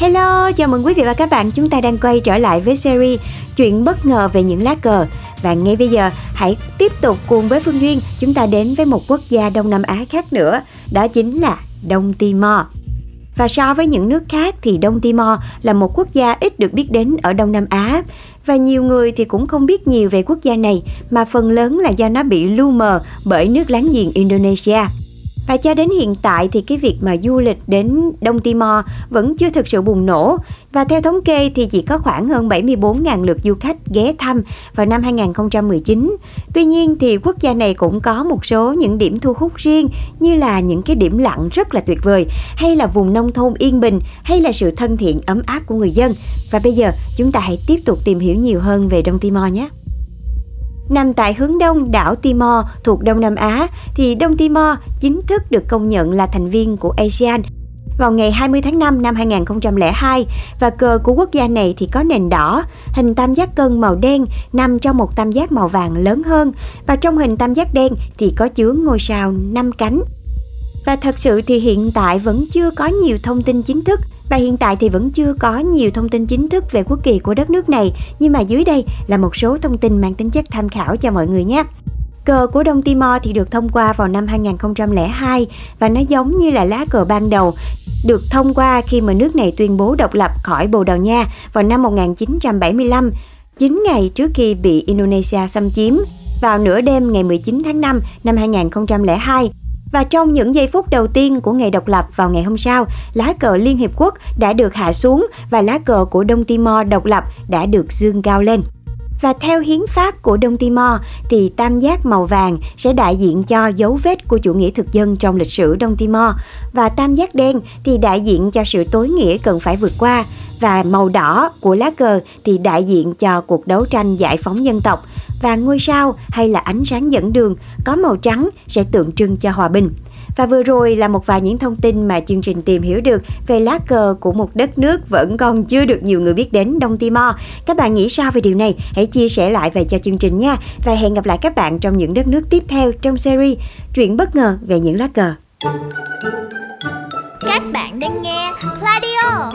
Hello, chào mừng quý vị và các bạn. Chúng ta đang quay trở lại với series Chuyện bất ngờ về những lá cờ. Và ngay bây giờ hãy tiếp tục cùng với Phương Duyên chúng ta đến với một quốc gia Đông Nam Á khác nữa Đó chính là Đông Timor. Và so với những nước khác thì Đông Timor là một quốc gia ít được biết đến ở Đông Nam Á. Và nhiều người thì cũng không biết nhiều về quốc gia này mà phần lớn là do nó bị lu mờ bởi nước láng giềng Indonesia. Và cho đến hiện tại thì cái việc mà du lịch đến Đông Timor vẫn chưa thực sự bùng nổ và theo thống kê thì chỉ có khoảng hơn 74.000 lượt du khách ghé thăm vào năm 2019. Tuy nhiên thì quốc gia này cũng có một số những điểm thu hút riêng, như là những cái điểm lặng rất là tuyệt vời, hay là vùng nông thôn yên bình, hay là sự thân thiện ấm áp của người dân. Và bây giờ chúng ta hãy tiếp tục tìm hiểu nhiều hơn về Đông Timor nhé. Nằm tại hướng đông đảo Timor thuộc Đông Nam Á, thì Đông Timor chính thức được công nhận là thành viên của ASEAN vào ngày 20 tháng 5 năm 2002 và cờ của quốc gia này thì có nền đỏ, hình tam giác cân màu đen nằm trong một tam giác màu vàng lớn hơn và trong hình tam giác đen thì có chứa ngôi sao năm cánh. Và thật sự thì hiện tại vẫn chưa có nhiều thông tin chính thức và hiện tại thì vẫn chưa có nhiều thông tin chính thức về quốc kỳ của đất nước này, nhưng mà dưới đây là một số thông tin mang tính chất tham khảo cho mọi người nhé. Cờ của Đông Timor thì được thông qua vào năm 2002 và nó giống như là lá cờ ban đầu được thông qua khi mà nước này tuyên bố độc lập khỏi Bồ Đào Nha vào năm 1975, 9 ngày trước khi bị Indonesia xâm chiếm. Vào nửa đêm ngày 19 tháng 5 năm 2002, và trong những giây phút đầu tiên của ngày độc lập vào ngày hôm sau, lá cờ Liên Hiệp Quốc đã được hạ xuống và lá cờ của Đông Timor độc lập đã được dương cao lên. Và theo hiến pháp của Đông Timor thì tam giác màu vàng sẽ đại diện cho dấu vết của chủ nghĩa thực dân trong lịch sử Đông Timor. Và tam giác đen thì đại diện cho sự tối nghĩa cần phải vượt qua. Và màu đỏ của lá cờ thì đại diện cho cuộc đấu tranh giải phóng dân tộc và ngôi sao hay là ánh sáng dẫn đường có màu trắng sẽ tượng trưng cho hòa bình. Và vừa rồi là một vài những thông tin mà chương trình tìm hiểu được về lá cờ của một đất nước vẫn còn chưa được nhiều người biết đến Đông Timor. Các bạn nghĩ sao về điều này? Hãy chia sẻ lại về cho chương trình nha. Và hẹn gặp lại các bạn trong những đất nước tiếp theo trong series Chuyện bất ngờ về những lá cờ. Các bạn đang nghe radio